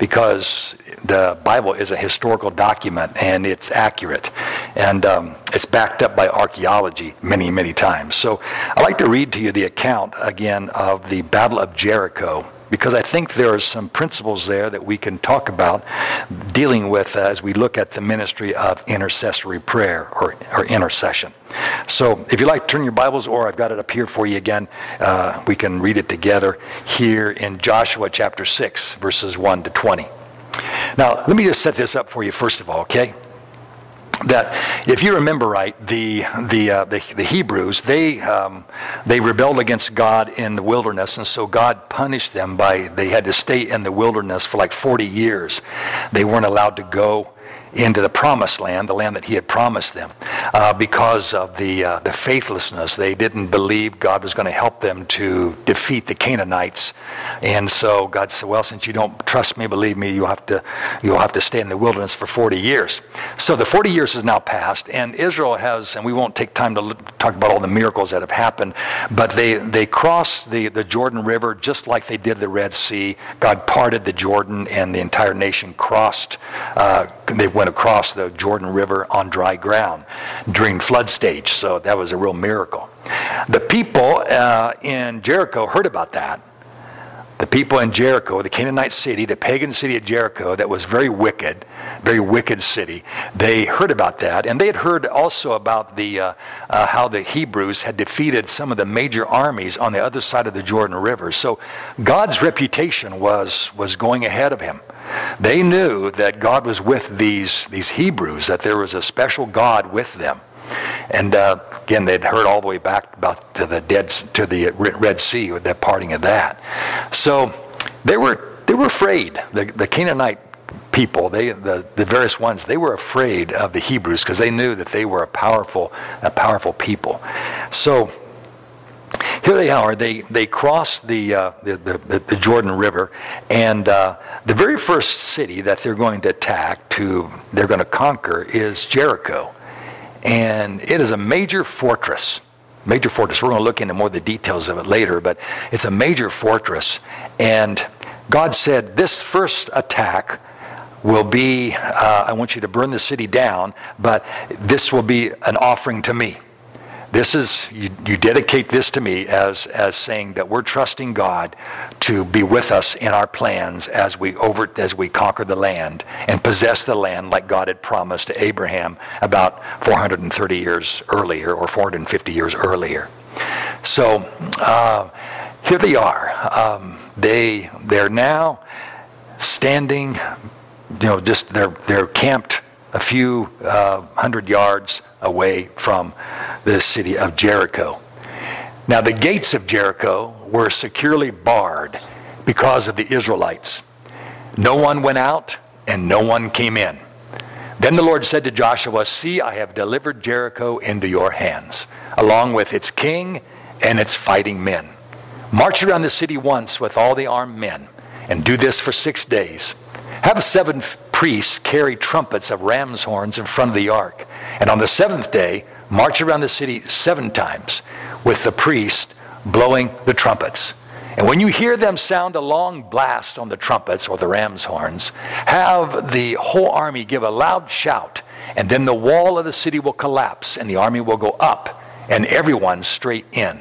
because the Bible is a historical document and it's accurate. And um, it's backed up by archaeology many, many times. So I'd like to read to you the account again of the Battle of Jericho because I think there are some principles there that we can talk about dealing with as we look at the ministry of intercessory prayer or, or intercession. So if you like, turn your Bibles, or I've got it up here for you again. Uh, we can read it together here in Joshua chapter 6, verses 1 to 20. Now, let me just set this up for you first of all, okay? That if you remember right, the, the, uh, the, the, Hebrews, they, um, they rebelled against God in the wilderness, and so God punished them by, they had to stay in the wilderness for like 40 years. They weren't allowed to go into the promised land, the land that he had promised them, uh, because of the, uh, the faithlessness. They didn't believe God was going to help them to defeat the Canaanites. And so God said, well, since you don't trust me, believe me, you'll have to, you'll have to stay in the wilderness for 40 years. So the 40 years has now passed, and Israel has, and we won't take time to talk about all the miracles that have happened, but they, they crossed the, the Jordan River just like they did the Red Sea. God parted the Jordan, and the entire nation crossed. Uh, they went across the Jordan River on dry ground during flood stage. So that was a real miracle. The people uh, in Jericho heard about that. The people in Jericho, the Canaanite city, the pagan city of Jericho, that was very wicked, very wicked city, they heard about that. And they had heard also about the, uh, uh, how the Hebrews had defeated some of the major armies on the other side of the Jordan River. So God's reputation was, was going ahead of him. They knew that God was with these, these Hebrews, that there was a special God with them. And uh, again, they'd heard all the way back about to the dead to the Red Sea with that parting of that. So they were they were afraid. The, the Canaanite people, they the, the various ones, they were afraid of the Hebrews because they knew that they were a powerful a powerful people. So here they are. They, they cross the, uh, the, the, the, Jordan River, and uh, the very first city that they're going to attack, to they're going to conquer, is Jericho. And it is a major fortress. Major fortress. We're going to look into more of the details of it later, but it's a major fortress. And God said, This first attack will be, uh, I want you to burn the city down, but this will be an offering to me. This is, you, you dedicate this to me as, as saying that we're trusting God to be with us in our plans as we, over, as we conquer the land and possess the land like God had promised to Abraham about 430 years earlier or 450 years earlier. So uh, here they are. Um, they, they're now standing, you know, just they're, they're camped a few uh, hundred yards away from the city of Jericho. Now, the gates of Jericho were securely barred because of the Israelites. No one went out and no one came in. Then the Lord said to Joshua, See, I have delivered Jericho into your hands, along with its king and its fighting men. March around the city once with all the armed men, and do this for six days. Have seven priests carry trumpets of ram's horns in front of the ark. And on the seventh day, march around the city seven times with the priest blowing the trumpets. And when you hear them sound a long blast on the trumpets or the ram's horns, have the whole army give a loud shout, and then the wall of the city will collapse, and the army will go up, and everyone straight in.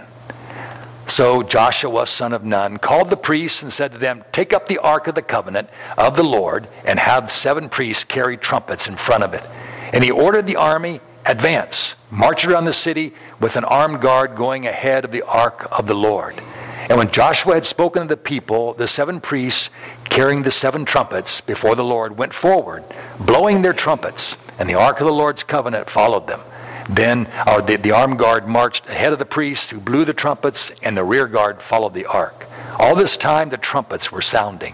So Joshua, son of Nun, called the priests and said to them, Take up the ark of the covenant of the Lord and have seven priests carry trumpets in front of it. And he ordered the army, Advance, march around the city with an armed guard going ahead of the ark of the Lord. And when Joshua had spoken to the people, the seven priests carrying the seven trumpets before the Lord went forward, blowing their trumpets, and the ark of the Lord's covenant followed them. Then uh, the, the armed guard marched ahead of the priests who blew the trumpets, and the rear guard followed the ark. All this time the trumpets were sounding.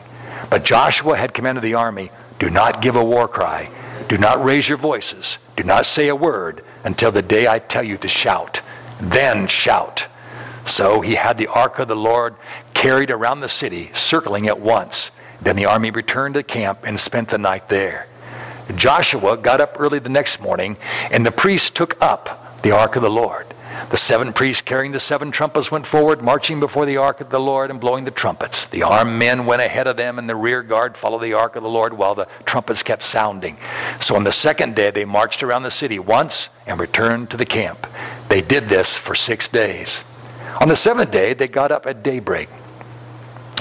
But Joshua had commanded the army, Do not give a war cry. Do not raise your voices. Do not say a word until the day I tell you to shout. Then shout. So he had the ark of the Lord carried around the city, circling it once. Then the army returned to camp and spent the night there. Joshua got up early the next morning, and the priests took up the ark of the Lord. The seven priests carrying the seven trumpets went forward, marching before the ark of the Lord and blowing the trumpets. The armed men went ahead of them, and the rear guard followed the ark of the Lord while the trumpets kept sounding. So on the second day, they marched around the city once and returned to the camp. They did this for six days. On the seventh day, they got up at daybreak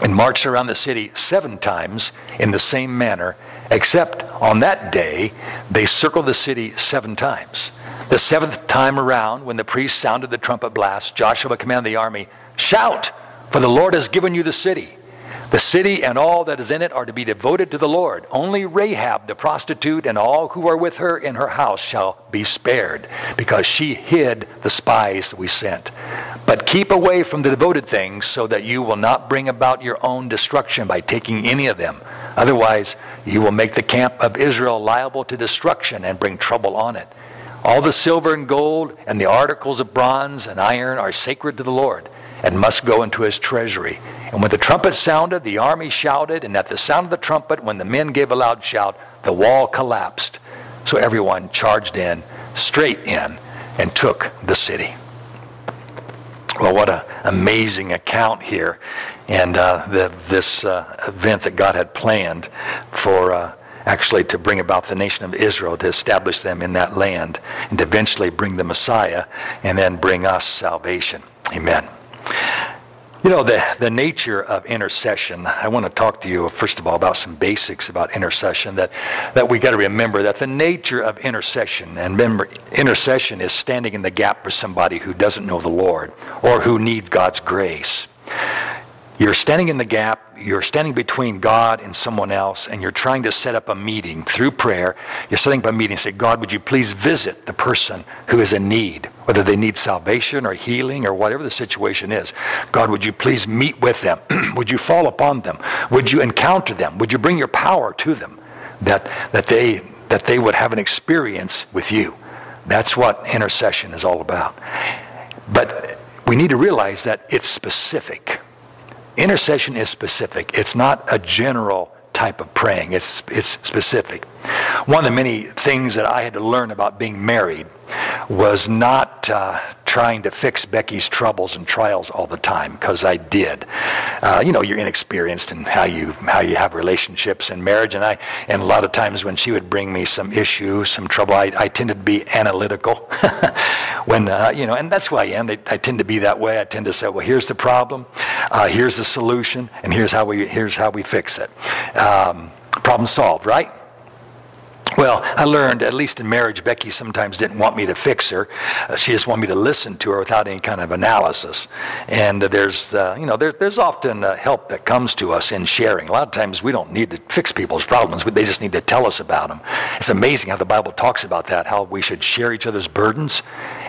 and marched around the city seven times in the same manner, except on that day, they circled the city seven times. The seventh time around, when the priest sounded the trumpet blast, Joshua commanded the army, Shout, for the Lord has given you the city. The city and all that is in it are to be devoted to the Lord. Only Rahab the prostitute and all who are with her in her house shall be spared, because she hid the spies we sent. But keep away from the devoted things so that you will not bring about your own destruction by taking any of them. Otherwise, you will make the camp of Israel liable to destruction and bring trouble on it. All the silver and gold and the articles of bronze and iron are sacred to the Lord and must go into his treasury. And when the trumpet sounded, the army shouted, and at the sound of the trumpet, when the men gave a loud shout, the wall collapsed. So everyone charged in, straight in, and took the city. Well, what an amazing account here, and uh, the, this uh, event that God had planned for uh, actually to bring about the nation of Israel, to establish them in that land, and to eventually bring the Messiah, and then bring us salvation. Amen. You know, the, the nature of intercession, I want to talk to you, first of all, about some basics about intercession that, that we got to remember that the nature of intercession, and remember, intercession is standing in the gap for somebody who doesn't know the Lord or who needs God's grace. You're standing in the gap, you're standing between God and someone else, and you're trying to set up a meeting through prayer. You're setting up a meeting say, God, would you please visit the person who is in need, whether they need salvation or healing or whatever the situation is. God, would you please meet with them? would you fall upon them? Would you encounter them? Would you bring your power to them that, that, they, that they would have an experience with you? That's what intercession is all about. But we need to realize that it's specific. Intercession is specific. It's not a general type of praying. It's, it's specific. One of the many things that I had to learn about being married was not uh, trying to fix Becky's troubles and trials all the time, because I did. Uh, you know, you're inexperienced in how you how you have relationships and marriage, and I and a lot of times when she would bring me some issue, some trouble, I, I tended to be analytical. when uh, you know, and that's who I am. I, I, tend to be that way. I tend to say, well, here's the problem, uh, here's the solution, and here's how we here's how we fix it. Um, problem solved, right? Well, I learned, at least in marriage, Becky sometimes didn't want me to fix her. Uh, she just wanted me to listen to her without any kind of analysis. And uh, there's, uh, you know, there, there's often uh, help that comes to us in sharing. A lot of times we don't need to fix people's problems. They just need to tell us about them. It's amazing how the Bible talks about that, how we should share each other's burdens.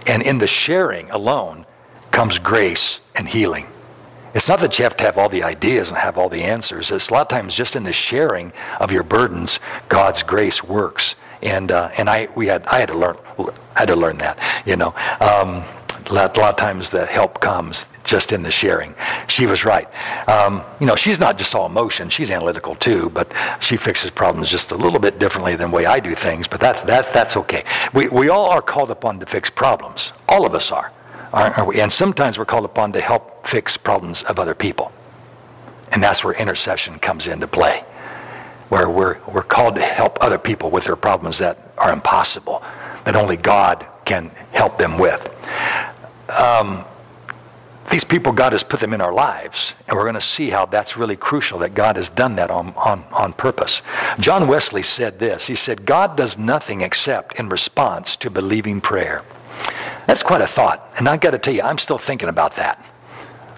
And in the sharing alone comes grace and healing. It's not that you have to have all the ideas and have all the answers. It's a lot of times just in the sharing of your burdens, God's grace works. And uh, and I we had I had to learn had to learn that. You know, um, a, lot, a lot of times the help comes just in the sharing. She was right. Um, you know, she's not just all emotion. She's analytical too, but she fixes problems just a little bit differently than the way I do things. But that's that's that's okay. We we all are called upon to fix problems. All of us are aren't we? And sometimes we're called upon to help fix problems of other people. And that's where intercession comes into play, where we're, we're called to help other people with their problems that are impossible, that only God can help them with. Um, these people, God has put them in our lives, and we're going to see how that's really crucial that God has done that on, on, on purpose. John Wesley said this He said, God does nothing except in response to believing prayer. That's quite a thought. And I've got to tell you, I'm still thinking about that.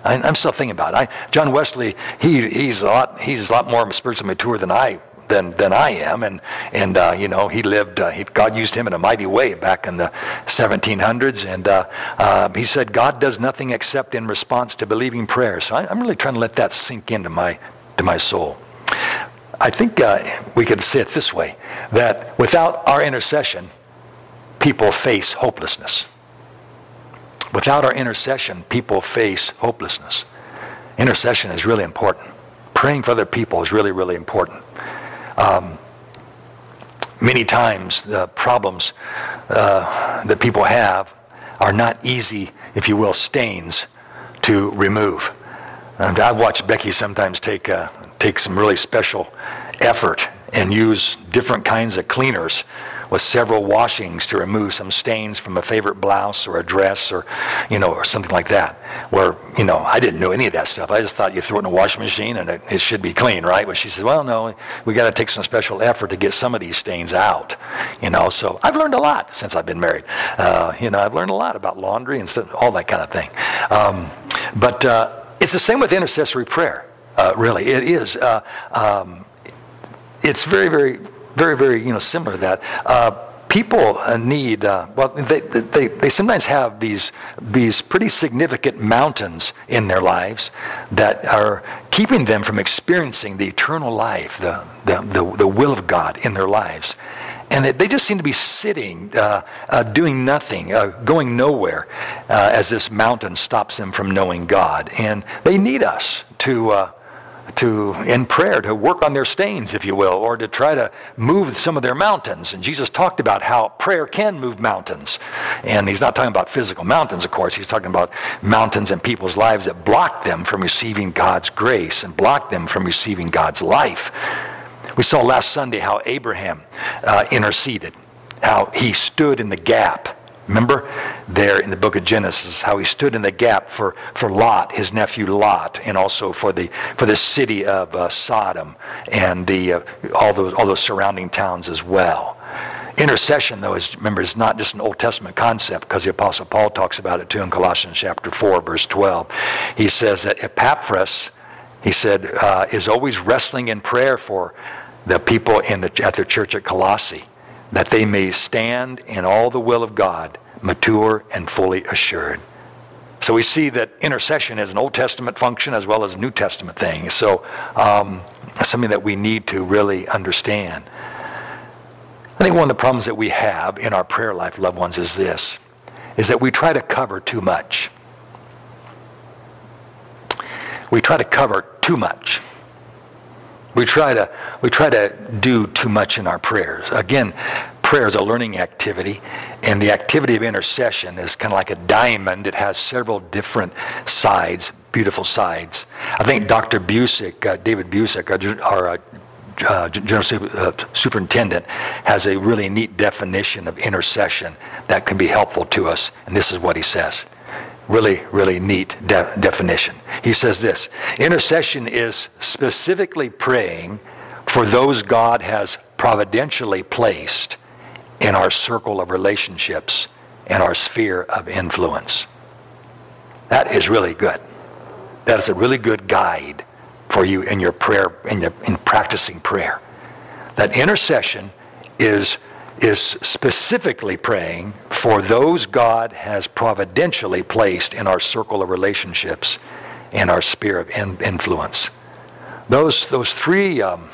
I, am still thinking about it. I, John Wesley, he, he's, a lot, he's a lot more spiritually mature than I than, than I am. And, and uh, you know, he lived, uh, he, God used him in a mighty way back in the 1700s. And uh, uh, he said, God does nothing except in response to believing prayer. So I, am really trying to let that sink into my, to my soul. I think uh, we could say it this way that without our intercession, people face hopelessness. Without our intercession, people face hopelessness. Intercession is really important. Praying for other people is really, really important. Um, many times, the problems uh, that people have are not easy. if you will, stains to remove. And I've watched Becky sometimes take, uh, take some really special effort and use different kinds of cleaners with several washings to remove some stains from a favorite blouse or a dress or, you know, or something like that. Where, you know, I didn't know any of that stuff. I just thought you throw it in a washing machine and it, it should be clean, right? But she said, well, no, we got to take some special effort to get some of these stains out, you know. So I've learned a lot since I've been married. Uh, you know, I've learned a lot about laundry and so, all that kind of thing. Um, but uh, it's the same with intercessory prayer. Uh, really, it is. Uh, um, it's very, very, very, very, you know, similar to that. Uh, people uh, need, uh, well, they, they, they sometimes have these, these pretty significant mountains in their lives that are keeping them from experiencing the eternal life, the, the, the, the will of God in their lives. And they just seem to be sitting, uh, uh, doing nothing, uh, going nowhere, uh, as this mountain stops them from knowing God. And they need us to, to, in prayer, to work on their stains, if you will, or to try to move some of their mountains. And Jesus talked about how prayer can move mountains. And he's not talking about physical mountains, of course. He's talking about mountains in people's lives that block them from receiving God's grace and block them from receiving God's life. We saw last Sunday how Abraham uh, interceded, how he stood in the gap. Remember there in the book of Genesis how he stood in the gap for, for Lot, his nephew Lot, and also for the, for the city of uh, Sodom and the, uh, all, those, all those surrounding towns as well. Intercession, though, is remember, is not just an Old Testament concept because the Apostle Paul talks about it too in Colossians chapter 4, verse 12. He says that Epaphras, he said, uh, is always wrestling in prayer for the people in the, at their church at Colossae, that they may stand in all the will of God, mature and fully assured. So we see that intercession is an Old Testament function as well as a New Testament thing. So um, something that we need to really understand. I think one of the problems that we have in our prayer life, loved ones, is this, is that we try to cover too much. We try to cover too much. We try to we try to do too much in our prayers. Again, prayer is a learning activity, and the activity of intercession is kind of like a diamond. It has several different sides, beautiful sides. I think Dr. Busic, uh, David Busic, our, uh, uh general uh, superintendent, has a really neat definition of intercession that can be helpful to us, and this is what he says really, really neat de- definition. He says this intercession is specifically praying for those God has providentially placed in our circle of relationships and our sphere of influence. That is really good. That is a really good guide for you in your prayer, in, your, in practicing prayer. That intercession is is specifically praying for those God has providentially placed in our circle of relationships and our sphere of in- influence. Those, those three, um,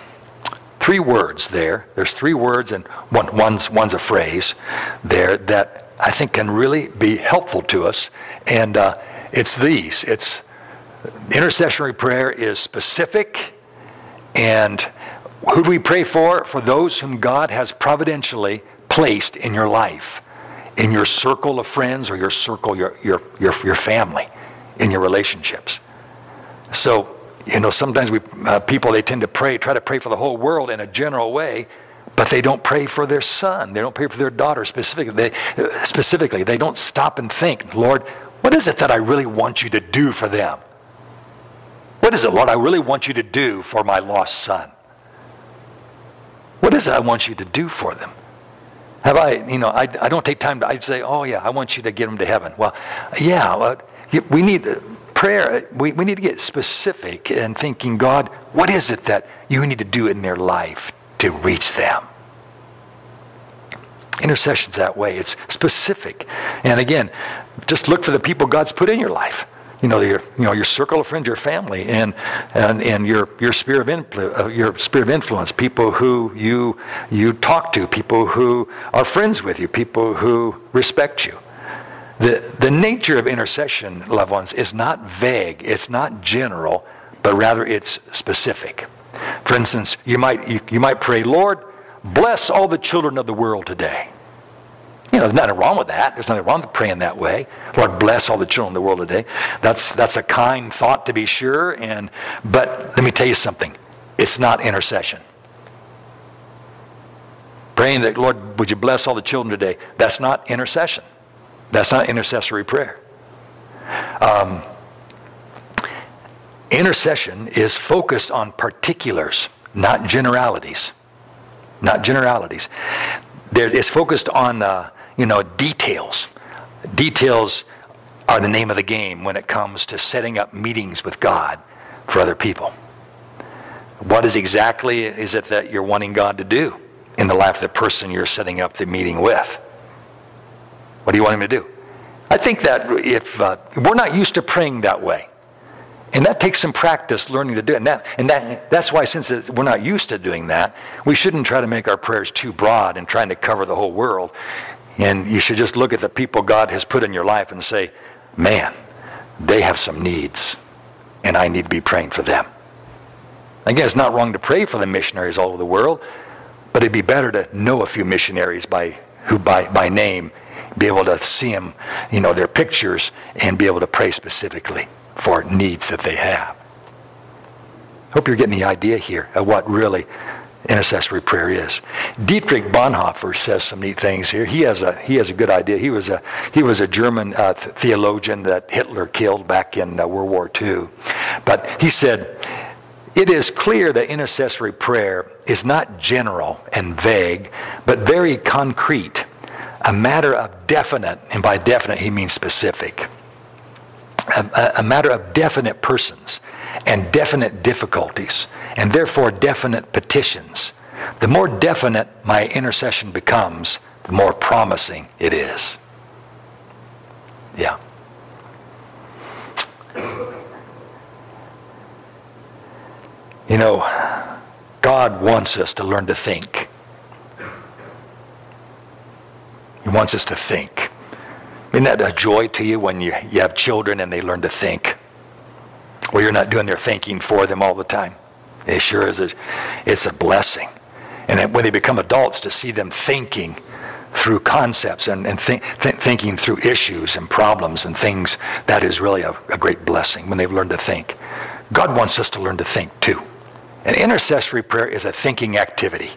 three words there, there's three words and one, one's, one's a phrase there that I think can really be helpful to us. And uh, it's these. It's intercessory prayer is specific and who do we pray for? For those whom God has providentially placed in your life, in your circle of friends or your circle, your, your, your, your family, in your relationships. So, you know, sometimes we, uh, people, they tend to pray, try to pray for the whole world in a general way, but they don't pray for their son. They don't pray for their daughter specifically. They, specifically, they don't stop and think, Lord, what is it that I really want you to do for them? What is it, Lord, I really want you to do for my lost son? What is it I want you to do for them? Have I, you know, I, I don't take time to, I'd say, oh yeah, I want you to get them to heaven. Well, yeah, well, we need uh, prayer. Uh, we, we need to get specific and thinking, God, what is it that you need to do in their life to reach them? Intercession's that way. It's specific. And again, just look for the people God's put in your life you know, your, you know, your circle of friends, your family, and, and, and your, your, sphere of influ- uh, your sphere of influence, people who you, you talk to, people who are friends with you, people who respect you. The, the nature of intercession, loved ones, is not vague, it's not general, but rather it's specific. For instance, you might, you, you might pray, Lord, bless all the children of the world today. You know, there's nothing wrong with that. There's nothing wrong with praying that way. Lord, bless all the children in the world today. That's, that's a kind thought to be sure. And, but let me tell you something. It's not intercession. Praying that, Lord, would you bless all the children today? That's not intercession. That's not intercessory prayer. Um, intercession is focused on particulars, not generalities. Not generalities. There, it's focused on, uh, you know, details. Details are the name of the game when it comes to setting up meetings with God for other people. What is exactly is it that you're wanting God to do in the life of the person you're setting up the meeting with? What do you want him to do? I think that if uh, we're not used to praying that way, and that takes some practice learning to do it. And, that, and that, that's why, since we're not used to doing that, we shouldn't try to make our prayers too broad and trying to cover the whole world. And you should just look at the people God has put in your life and say, man, they have some needs, and I need to be praying for them. Again, it's not wrong to pray for the missionaries all over the world, but it'd be better to know a few missionaries by, who by, by name, be able to see them, you know, their pictures, and be able to pray specifically for needs that they have. Hope you're getting the idea here of what really intercessory prayer is. Dietrich Bonhoeffer says some neat things here. He has a he has a good idea. He was a he was a German uh, theologian that Hitler killed back in uh, World War II. But he said, "It is clear that intercessory prayer is not general and vague, but very concrete, a matter of definite, and by definite he means specific." A, a matter of definite persons and definite difficulties, and therefore definite petitions. The more definite my intercession becomes, the more promising it is. Yeah. You know, God wants us to learn to think. He wants us to think. Isn't that a joy to you when you, you have children and they learn to think? Well, you're not doing their thinking for them all the time. It sure is. A, it's a blessing. And when they become adults, to see them thinking through concepts and, and think, th- thinking through issues and problems and things, that is really a, a great blessing when they've learned to think. God wants us to learn to think too. And intercessory prayer is a thinking activity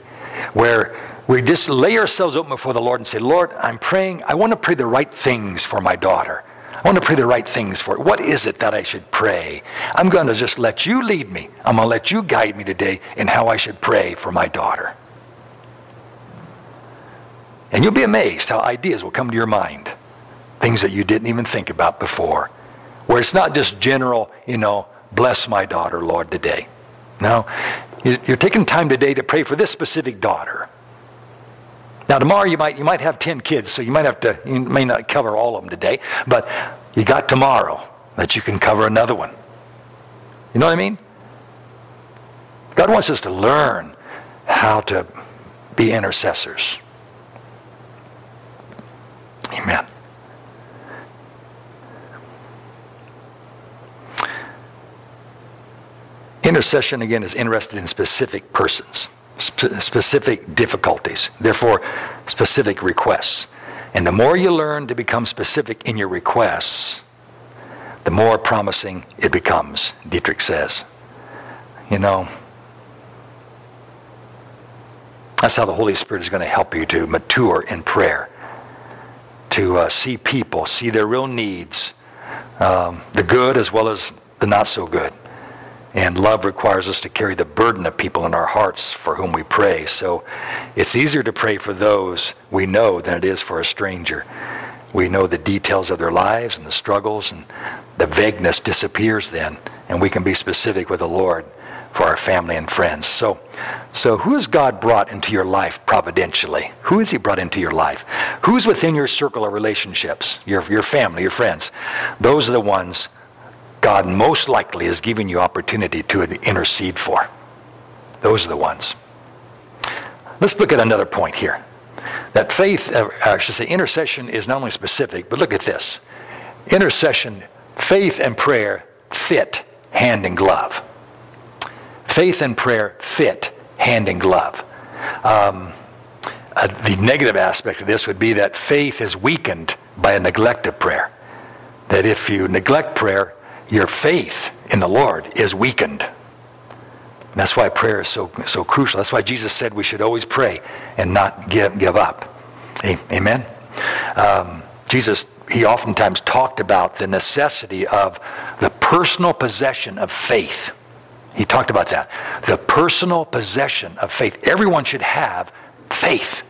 where we just lay ourselves open before the Lord and say, Lord, I'm praying. I want to pray the right things for my daughter. I want to pray the right things for her. What is it that I should pray? I'm going to just let you lead me. I'm going to let you guide me today in how I should pray for my daughter. And you'll be amazed how ideas will come to your mind. Things that you didn't even think about before. Where it's not just general, you know, bless my daughter, Lord, today. No, you're taking time today to pray for this specific daughter. Now tomorrow you might you might have 10 kids, so you might have to you may not cover all of them today, but you got tomorrow that you can cover another one. You know what I mean? God wants us to learn how to be intercessors. Amen. Intercession, again, is interested in specific persons sp- specific difficulties, therefore, specific requests. And the more you learn to become specific in your requests, the more promising it becomes, Dietrich says. You know, that's how the Holy Spirit is going to help you to mature in prayer, to uh, see people, see their real needs, um, the good as well as the not so good. And love requires us to carry the burden of people in our hearts for whom we pray. So it's easier to pray for those we know than it is for a stranger. We know the details of their lives and the struggles, and the vagueness disappears then, and we can be specific with the Lord for our family and friends. So, so who has God brought into your life providentially? Who has He brought into your life? Who's within your circle of relationships? Your, your family, your friends. Those are the ones God most likely is giving you opportunity to intercede for. Those are the ones. Let's look at another point here. That faith, uh, I should say, intercession is not only specific, but look at this. Intercession, faith and prayer fit hand in glove. Faith and prayer fit hand in glove. Um, uh, the negative aspect of this would be that faith is weakened by a neglect of prayer. That if you neglect prayer, your faith in the Lord is weakened. And that's why prayer is so, so crucial. That's why Jesus said we should always pray and not give, give up. Amen? Um, Jesus, he oftentimes talked about the necessity of the personal possession of faith. He talked about that. The personal possession of faith. Everyone should have faith.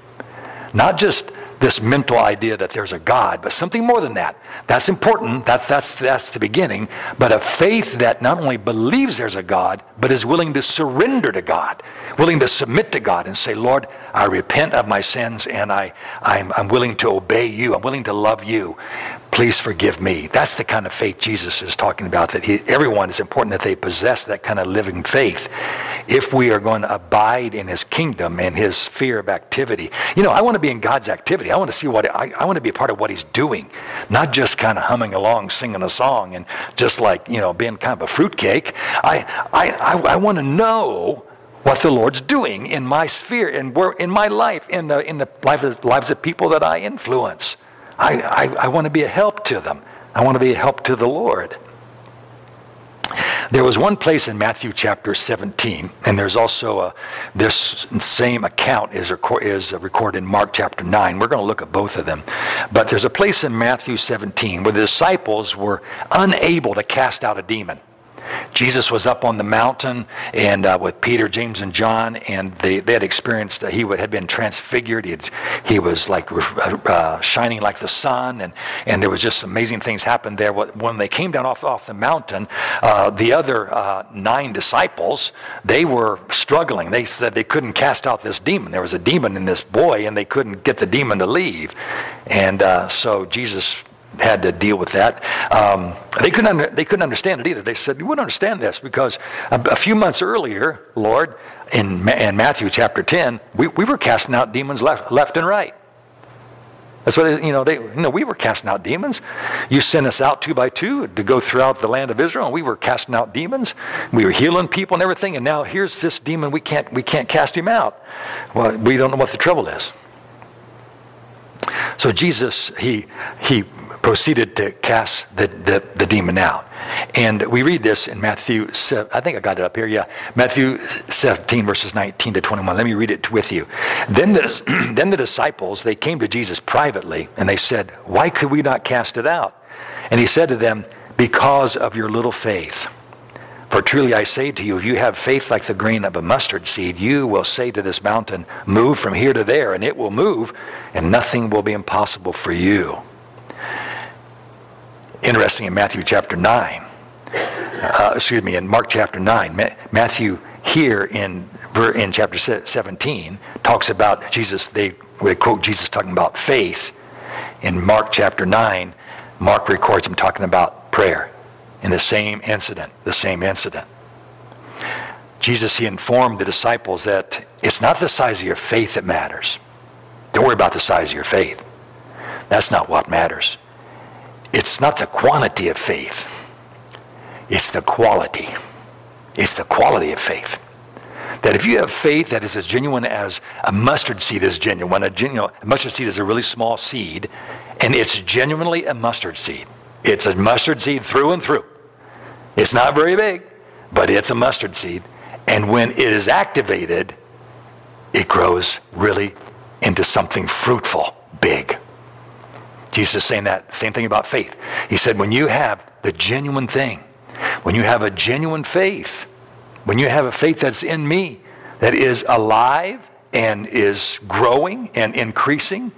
Not just this mental idea that there's a God, but something more than that. That's important. That's, that's, that's the beginning. But a faith that not only believes there's a God, but is willing to surrender to God, willing to submit to God and say, Lord, I repent of my sins and I, I'm, I'm willing to obey you. I'm willing to love you. Please forgive me. That's the kind of faith Jesus is talking about, that he, everyone is important that they possess that kind of living faith if we are going to abide in his kingdom and his sphere of activity. You know, I want to be in God's activity. I want to see what, I, I want to be a part of what he's doing, not just kind of humming along, singing a song and just like, you know, being kind of a fruitcake. I, I, I, I want to know what the Lord's doing in my sphere, in, in my life, in the, in the lives, lives of people that I influence. I, I, I want to be a help to them. I want to be a help to the Lord. There was one place in Matthew chapter 17, and there's also a, this same account is, is recorded in Mark chapter 9. We're going to look at both of them. But there's a place in Matthew 17 where the disciples were unable to cast out a demon. Jesus was up on the mountain and uh, with Peter, James, and John, and they, they had experienced, uh, he had been transfigured. He, had, he was like uh, uh, shining like the sun, and, and there was just amazing things happened there. When they came down off, off the mountain, uh, the other uh, nine disciples, they were struggling. They said they couldn't cast out this demon. There was a demon in this boy, and they couldn't get the demon to leave. And so Jesus had to deal with that. Um, they, couldn't under, they couldn't understand it either. They said, You wouldn't understand this because a, a few months earlier, Lord, in, in Matthew chapter 10, we, we were casting out demons left, left and right. That's what, you know, they, you know, we were casting out demons. You sent us out two by two to go throughout the land of Israel, and we were casting out demons. We were healing people and everything, and now here's this demon, we can't, we can't cast him out. Well, we don't know what the trouble is. So Jesus, he, he proceeded to cast the, the, the, demon out. And we read this in Matthew, I think I got it up here, yeah. Matthew 17, verses 19 to 21. Let me read it with you. Then the, then the disciples, they came to Jesus privately, and they said, Why could we not cast it out? And he said to them, Because of your little faith. For truly I say to you, if you have faith like the grain of a mustard seed, you will say to this mountain, Move from here to there, and it will move, and nothing will be impossible for you interesting in Matthew chapter 9. Uh, excuse me, in Mark chapter 9. Ma- Matthew here in, in chapter 17 talks about Jesus, they, they quote Jesus talking about faith. In Mark chapter 9, Mark records him talking about prayer in the same incident, the same incident. Jesus, he informed the disciples that it's not the size of your faith that matters. Don't worry about the size of your faith. That's not what matters. It's not the quantity of faith, it's the quality. It's the quality of faith. That if you have faith that is as genuine as a mustard seed is genuine, a, genuine, a mustard seed is a really small seed, and it's genuinely a mustard seed. It's a mustard seed through and through. It's not very big, but it's a mustard seed. And when it is activated, it grows really into something fruitful, big. Jesus saying that same thing about faith. He said, when you have the genuine thing, when you have a genuine faith, when you have a faith that's in me, that is alive and is growing and increasing,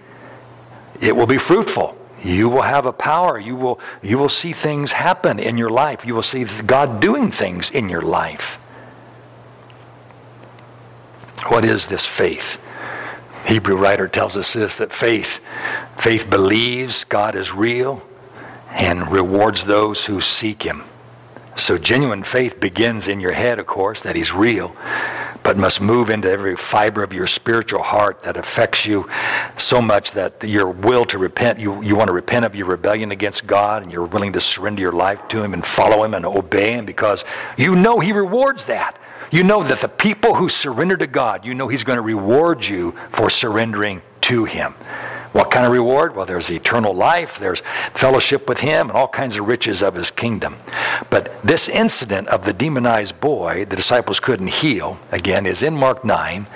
it will be fruitful. You will have a power. You will, you will see things happen in your life. You will see God doing things in your life. What is this faith? Hebrew writer tells us this that faith, faith believes God is real and rewards those who seek him. So genuine faith begins in your head, of course, that he's real, but must move into every fiber of your spiritual heart that affects you so much that your will to repent, you, you want to repent of your rebellion against God and you're willing to surrender your life to him and follow him and obey him because you know he rewards that. You know that the people who surrender to God, you know He's going to reward you for surrendering to Him. What kind of reward? Well, there's eternal life, there's fellowship with Him, and all kinds of riches of His kingdom. But this incident of the demonized boy the disciples couldn't heal, again, is in Mark 9.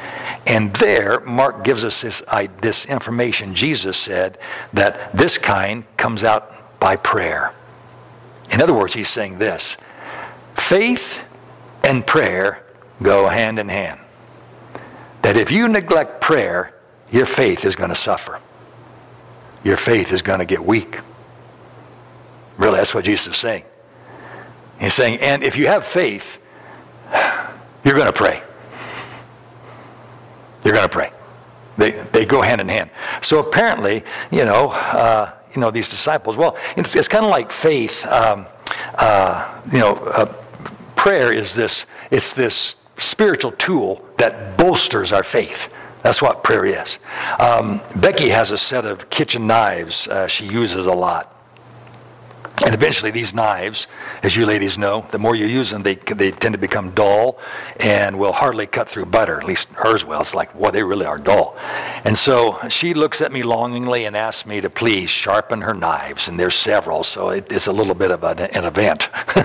And there, Mark gives us this, uh, this information. Jesus said that this kind comes out by prayer. In other words, he's saying this faith and prayer go hand in hand. That if you neglect prayer, your faith is going to suffer. Your faith is going to get weak. Really, that's what Jesus is saying. He's saying, and if you have faith, you're going to pray. You're going to pray. They, they go hand in hand. So apparently, you know, uh, you know these disciples. Well, it's, it's kind of like faith. Um, uh, you know, uh, prayer is this. It's this spiritual tool that bolsters our faith. That's what prayer is. Um, Becky has a set of kitchen knives uh, she uses a lot. And eventually, these knives, as you ladies know, the more you use them, they, they tend to become dull and will hardly cut through butter. At least hers will. It's like, well, they really are dull. And so she looks at me longingly and asks me to please sharpen her knives. And there's several, so it, it's a little bit of an, an event.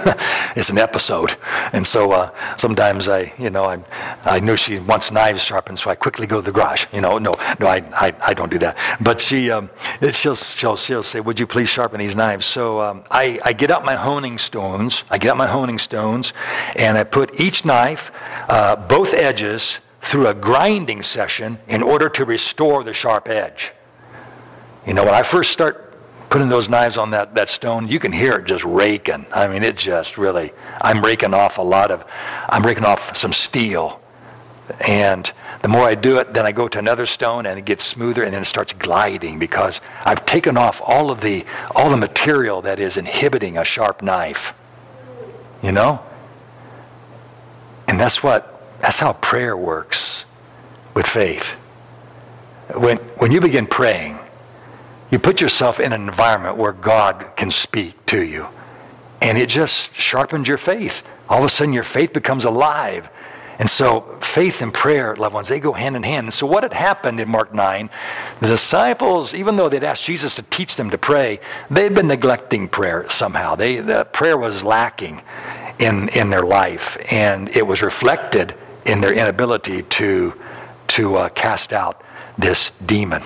it's an episode. And so uh, sometimes I, you know, I, I know she wants knives sharpened, so I quickly go to the garage. You know, no, no, I, I, I don't do that. But she, um, she'll, she'll, she'll say, would you please sharpen these knives? So um, I, I get out my honing stones. I get out my honing stones, and I put each knife, uh, both edges, through a grinding session in order to restore the sharp edge. You know, when I first start putting those knives on that, that stone, you can hear it just raking. I mean, it just really, I'm raking off a lot of, I'm raking off some steel. And the more I do it, then I go to another stone and it gets smoother and then it starts gliding because I've taken off all of the all the material that is inhibiting a sharp knife. You know? And that's what that's how prayer works with faith. When when you begin praying, you put yourself in an environment where God can speak to you. And it just sharpens your faith. All of a sudden your faith becomes alive and so faith and prayer, loved ones, they go hand in hand. And so what had happened in Mark 9, the disciples, even though they'd asked Jesus to teach them to pray, they'd been neglecting prayer somehow. They, the prayer was lacking in, in their life, and it was reflected in their inability to, to uh, cast out this demon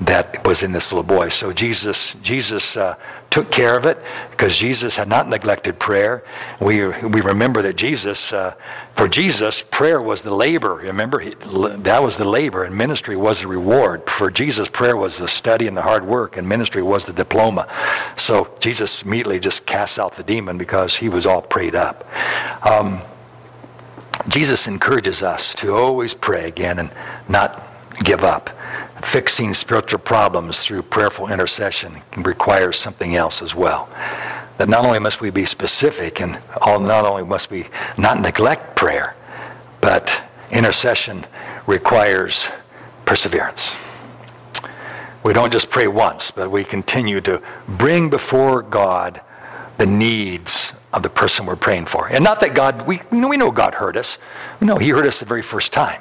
that was in this little boy. So Jesus, Jesus uh, took care of it because Jesus had not neglected prayer. We, we remember that Jesus, uh, for Jesus, prayer was the labor. Remember, he, that was the labor, and ministry was the reward. For Jesus, prayer was the study and the hard work, and ministry was the diploma. So Jesus immediately just casts out the demon because he was all prayed up. Um, Jesus encourages us to always pray again and not give up fixing spiritual problems through prayerful intercession requires something else as well. That not only must we be specific and all, not only must we not neglect prayer, but intercession requires perseverance. We don't just pray once, but we continue to bring before God the needs of the person we're praying for. And not that God, we, we know, we know God heard us. We know He heard us the very first time.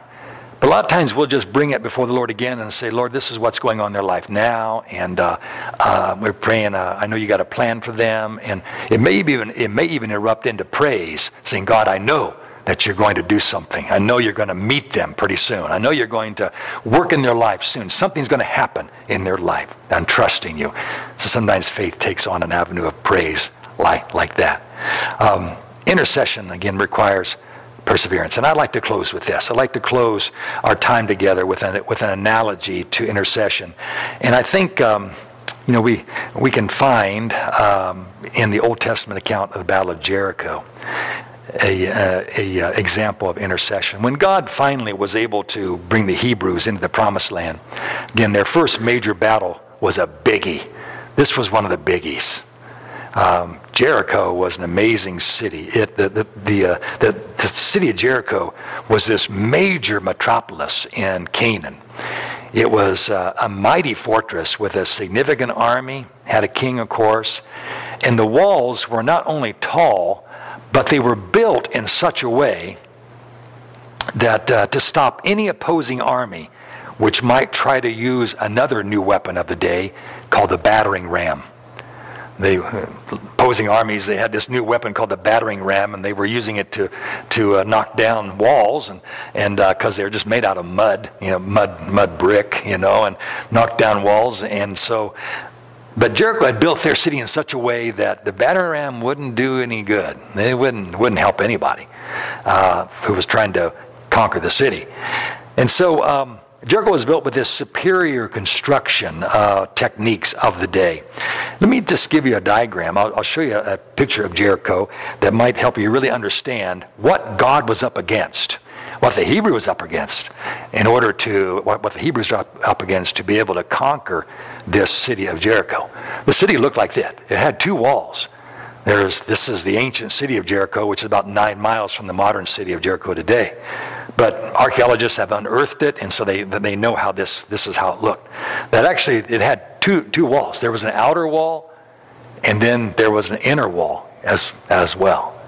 But a lot of times we'll just bring it before the Lord again and say, Lord, this is what's going on in their life now, and uh, uh, we're praying. Uh, I know you got a plan for them, and it may even it may even erupt into praise, saying, God, I know that you're going to do something. I know you're going to meet them pretty soon. I know you're going to work in their life soon. Something's going to happen in their life. I'm trusting you. So sometimes faith takes on an avenue of praise like like that. Um, intercession again requires perseverance. And I'd like to close with this. I'd like to close our time together with an, with an analogy to intercession. And I think, um, you know, we, we can find um, in the Old Testament account of the Battle of Jericho a, uh, a uh, example of intercession. When God finally was able to bring the Hebrews into the Promised Land, again, their first major battle was a biggie. This was one of the biggies. Um, Jericho was an amazing city. It, the, the, the, uh, the, the city of Jericho was this major metropolis in Canaan. It was uh, a mighty fortress with a significant army, had a king, of course, and the walls were not only tall, but they were built in such a way that uh, to stop any opposing army which might try to use another new weapon of the day called the battering ram. The opposing armies, they had this new weapon called the battering ram, and they were using it to, to uh, knock down walls, and and because uh, they were just made out of mud, you know, mud mud brick, you know, and knock down walls, and so. But Jericho had built their city in such a way that the battering ram wouldn't do any good. They wouldn't wouldn't help anybody uh, who was trying to conquer the city, and so. Um, Jericho was built with this superior construction uh, techniques of the day. Let me just give you a diagram. I'll, I'll, show you a picture of Jericho that might help you really understand what God was up against, what the Hebrew was up against, in order to, what, what the Hebrews were up, against to be able to conquer this city of Jericho. The city looked like that. It had two walls. There's, this is the ancient city of Jericho, which is about nine miles from the modern city of Jericho today. But archaeologists have unearthed it, and so they, they know how this, this is how it looked. That actually, it had two, two walls. There was an outer wall, and then there was an inner wall as, as well.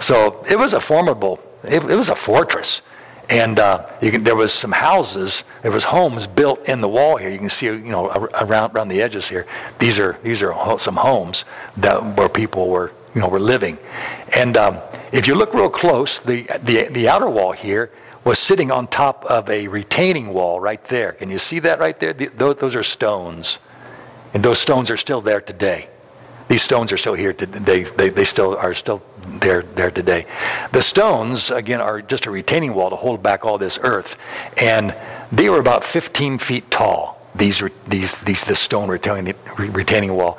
So it was a formidable, it, it was a fortress. And uh, can, there was some houses, there was homes built in the wall here. You can see, you know, around, around the edges here. These are, these are some homes that, where people were, you know, were living. And um, if you look real close, the, the, the outer wall here was sitting on top of a retaining wall right there. Can you see that right there? Those are stones. And those stones are still there today. These stones are still here today. They, they still are still there, there today. The stones, again, are just a retaining wall to hold back all this earth. And they were about 15 feet tall, these, these, these, this stone retaining, retaining wall.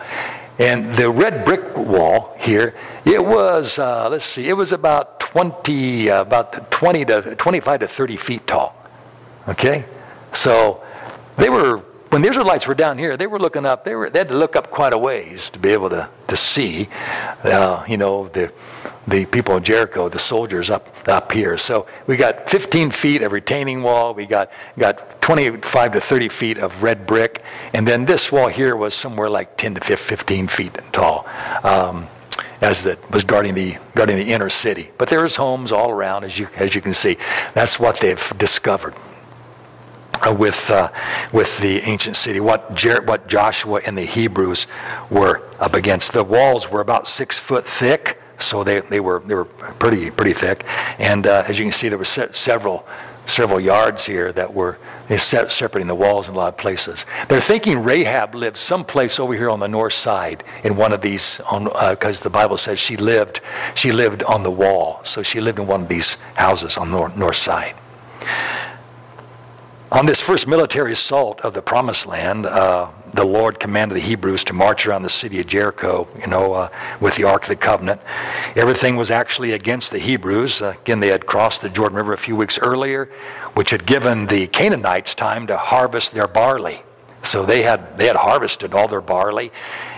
And the red brick wall here, it was, uh, let's see, it was about 20, uh, about 20 to 25 to 30 feet tall. Okay? So they were, when the Israelites were down here, they were looking up, they, were, they had to look up quite a ways to be able to, to see, uh, you know, the, the people in Jericho, the soldiers up, up here. So we got 15 feet of retaining wall, we got, got 25 to 30 feet of red brick, and then this wall here was somewhere like 10 to 15 feet tall. Um, as that was guarding the guarding the inner city. But there is homes all around, as you as you can see. That's what they've discovered uh, with uh, with the ancient city. What Jer- what Joshua and the Hebrews were up against. The walls were about six foot thick, so they, they were they were pretty pretty thick. And uh, as you can see, there were se- several several yards here that were separating the walls in a lot of places. They're thinking Rahab lived someplace over here on the north side in one of these, because uh, the Bible says she lived, she lived on the wall. So she lived in one of these houses on the north, north side. On this first military assault of the Promised Land, uh, the Lord commanded the Hebrews to march around the city of Jericho, you know, uh, with the Ark of the Covenant. Everything was actually against the Hebrews. Uh, again, they had crossed the Jordan River a few weeks earlier, which had given the Canaanites time to harvest their barley. So they had, they had harvested all their barley.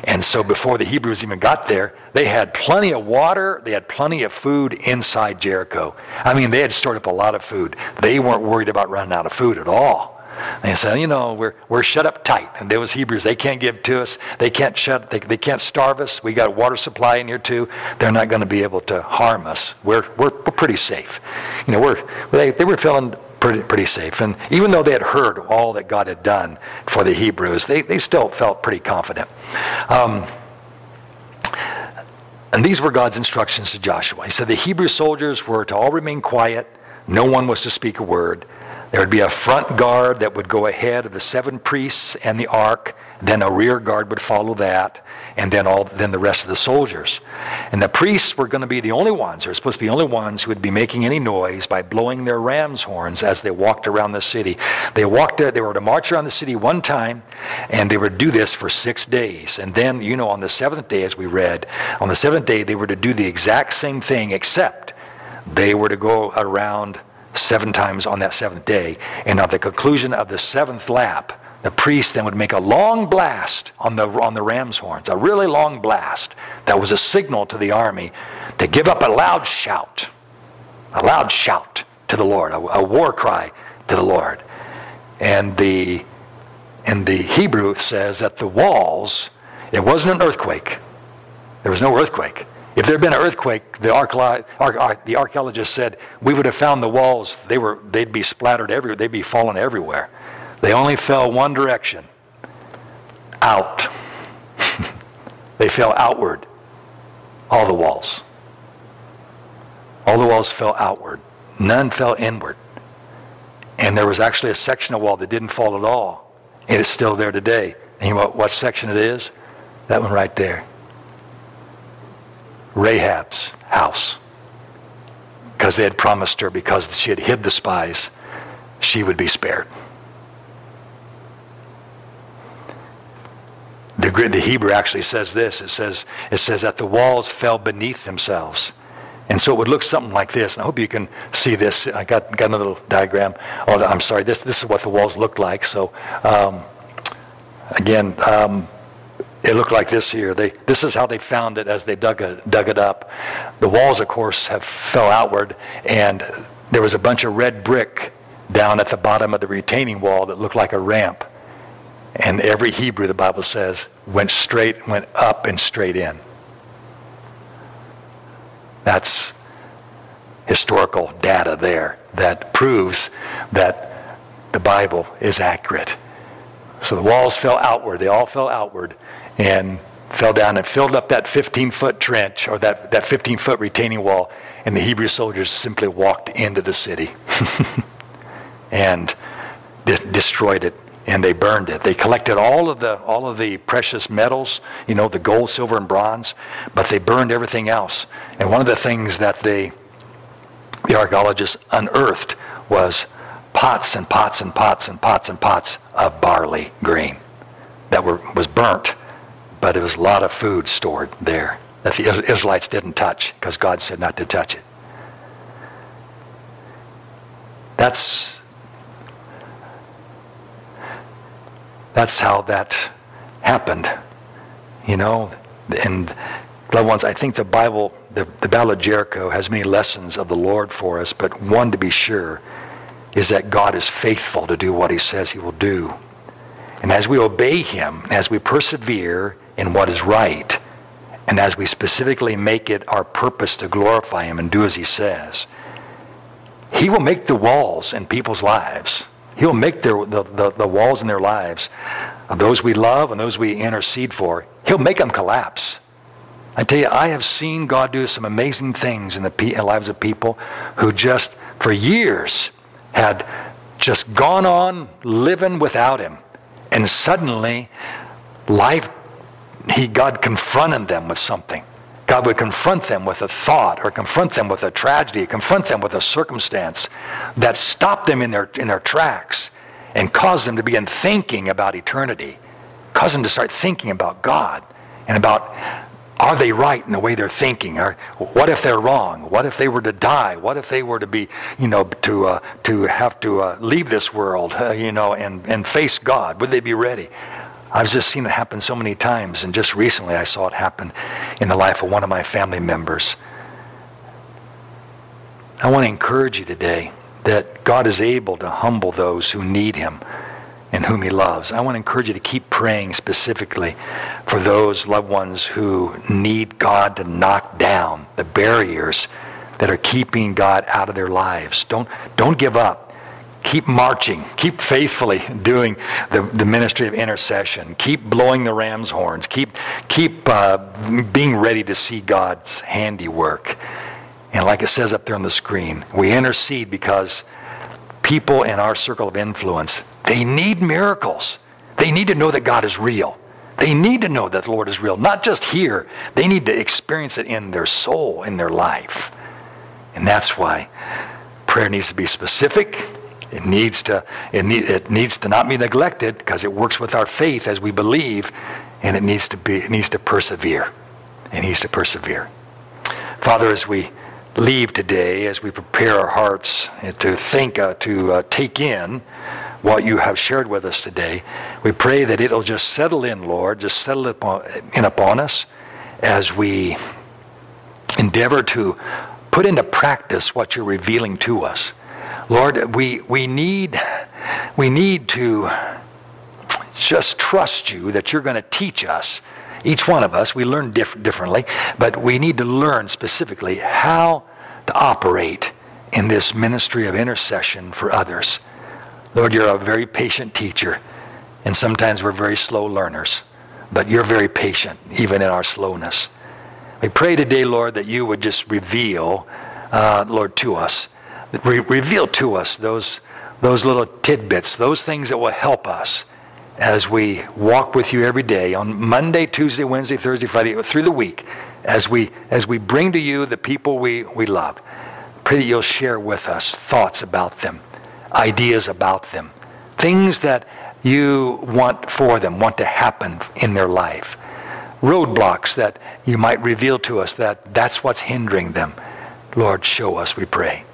And so before the Hebrews even got there, they had plenty of water, they had plenty of food inside Jericho. I mean, they had stored up a lot of food. They weren't worried about running out of food at all. They said, you know, we're, we're shut up tight. And there was Hebrews, they can't give to us. They can't shut, they, they can't starve us. We got water supply in here too. They're not going to be able to harm us. We're, we're, we're pretty safe. You know, we're, they, they were feeling pretty, pretty safe. And even though they had heard all that God had done for the Hebrews, they, they still felt pretty confident. Um, and these were God's instructions to Joshua. He said the Hebrew soldiers were to all remain quiet. No one was to speak a word. There would be a front guard that would go ahead of the seven priests and the ark. Then a rear guard would follow that, and then all then the rest of the soldiers. And the priests were going to be the only ones, they supposed to be the only ones who would be making any noise by blowing their ram's horns as they walked around the city. They walked uh, they were to march around the city one time, and they would do this for six days. And then, you know, on the seventh day, as we read, on the seventh day they were to do the exact same thing, except they were to go around seven times on that seventh day. And at the conclusion of the seventh lap, the priest then would make a long blast on the, on the ram's horns, a really long blast that was a signal to the army to give up a loud shout, a loud shout to the Lord, a, a war cry to the Lord. And the, and the Hebrew says that the walls, it wasn't an earthquake. There was no earthquake. If there had been an earthquake, the, archaeologists said we would have found the walls, they were, they'd be splattered everywhere, they'd be falling everywhere. They only fell one direction out. they fell outward, all the walls. All the walls fell outward, none fell inward. And there was actually a section of wall that didn't fall at all. And it's still there today. And you know what, what section it is? That one right there. Rahab's house. Because they had promised her, because she had hid the spies, she would be spared. The, the Hebrew actually says this. It says, it says that the walls fell beneath themselves. And so it would look something like this. And I hope you can see this. I got, got another little diagram. Oh, I'm sorry. This, this is what the walls looked like. So um, again, um, it looked like this here. They, this is how they found it as they dug it, dug it up. The walls, of course, have fell outward, and there was a bunch of red brick down at the bottom of the retaining wall that looked like a ramp. And every Hebrew, the Bible says, went straight, went up and straight in. That's historical data there that proves that the Bible is accurate. So the walls fell outward. They all fell outward and fell down and filled up that 15 foot trench or that, that 15 foot retaining wall. And the Hebrew soldiers simply walked into the city and de- destroyed it and they burned it. They collected all of the all of the precious metals, you know, the gold, silver, and bronze, but they burned everything else. And one of the things that they the archaeologists unearthed was pots and pots and pots and pots and pots of barley grain that were was burnt but it was a lot of food stored there that the Israelites didn't touch because God said not to touch it. That's that's how that happened. You know, and loved ones, I think the Bible, the, the Battle of Jericho has many lessons of the Lord for us, but one to be sure is that God is faithful to do what he says he will do. And as we obey him, as we persevere in what is right, and as we specifically make it our purpose to glorify Him and do as He says, He will make the walls in people's lives. He'll make their, the, the, the walls in their lives of those we love and those we intercede for, He'll make them collapse. I tell you, I have seen God do some amazing things in the lives of people who just, for years, had just gone on living without Him. And suddenly, life he, God confronted them with something. God would confront them with a thought or confront them with a tragedy, confront them with a circumstance that stopped them in their, in their tracks and caused them to begin thinking about eternity, caused them to start thinking about God and about are they right in the way they're thinking? Or what if they're wrong? What if they were to die? What if they were to be, you know, to, uh, to have to uh, leave this world, uh, you know, and, and face God? Would they be ready? I've just seen it happen so many times, and just recently I saw it happen in the life of one of my family members. I want to encourage you today that God is able to humble those who need him and whom he loves. I want to encourage you to keep praying specifically for those loved ones who need God to knock down the barriers that are keeping God out of their lives. Don't, don't give up keep marching, keep faithfully doing the, the ministry of intercession, keep blowing the ram's horns, keep, keep uh, being ready to see God's handiwork. And like it says up there on the screen, we intercede because people in our circle of influence, they need miracles. They need to know that God is real. They need to know that the Lord is real, not just here. They need to experience it in their soul, in their life. And that's why prayer needs to be specific it needs to, it, need, it needs to not be neglected because it works with our faith as we believe, and it needs to be, it needs to persevere. It needs to persevere. Father, as we leave today, as we prepare our hearts to think, uh, to uh, take in what you have shared with us today, we pray that it'll just settle in, Lord, just settle upon, in upon us as we endeavor to put into practice what you're revealing to us. Lord, we, we, need, we need to just trust you that you're going to teach us each one of us, we learn diff- differently, but we need to learn specifically how to operate in this ministry of intercession for others. Lord, you're a very patient teacher, and sometimes we're very slow learners, but you're very patient, even in our slowness. We pray today, Lord, that you would just reveal, uh, Lord, to us, re- reveal to us those, those little tidbits, those things that will help us as we walk with you every day on Monday, Tuesday, Wednesday, Thursday, Friday, through the week, as we, as we bring to you the people we, we love. Pray that you'll share with us thoughts about them, ideas about them, things that you want for them, want to happen in their life, roadblocks that you might reveal to us that that's what's hindering them. Lord, show us, we pray.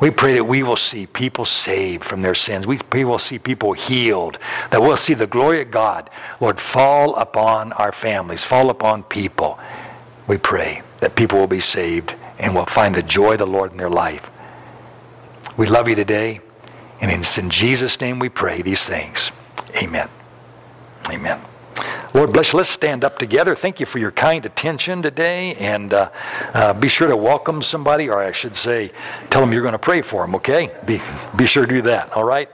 We pray that we will see people saved from their sins. We, we will see people healed. That we'll see the glory of God, Lord, fall upon our families, fall upon people. We pray that people will be saved and will find the joy of the Lord in their life. We love you today. And it's in Jesus' name we pray these things. Amen. Amen. Lord bless you. Let's stand up together. Thank you for your kind attention today. And uh, uh, be sure to welcome somebody, or I should say, tell them you're going to pray for them, okay? Be, be sure to do that, all right?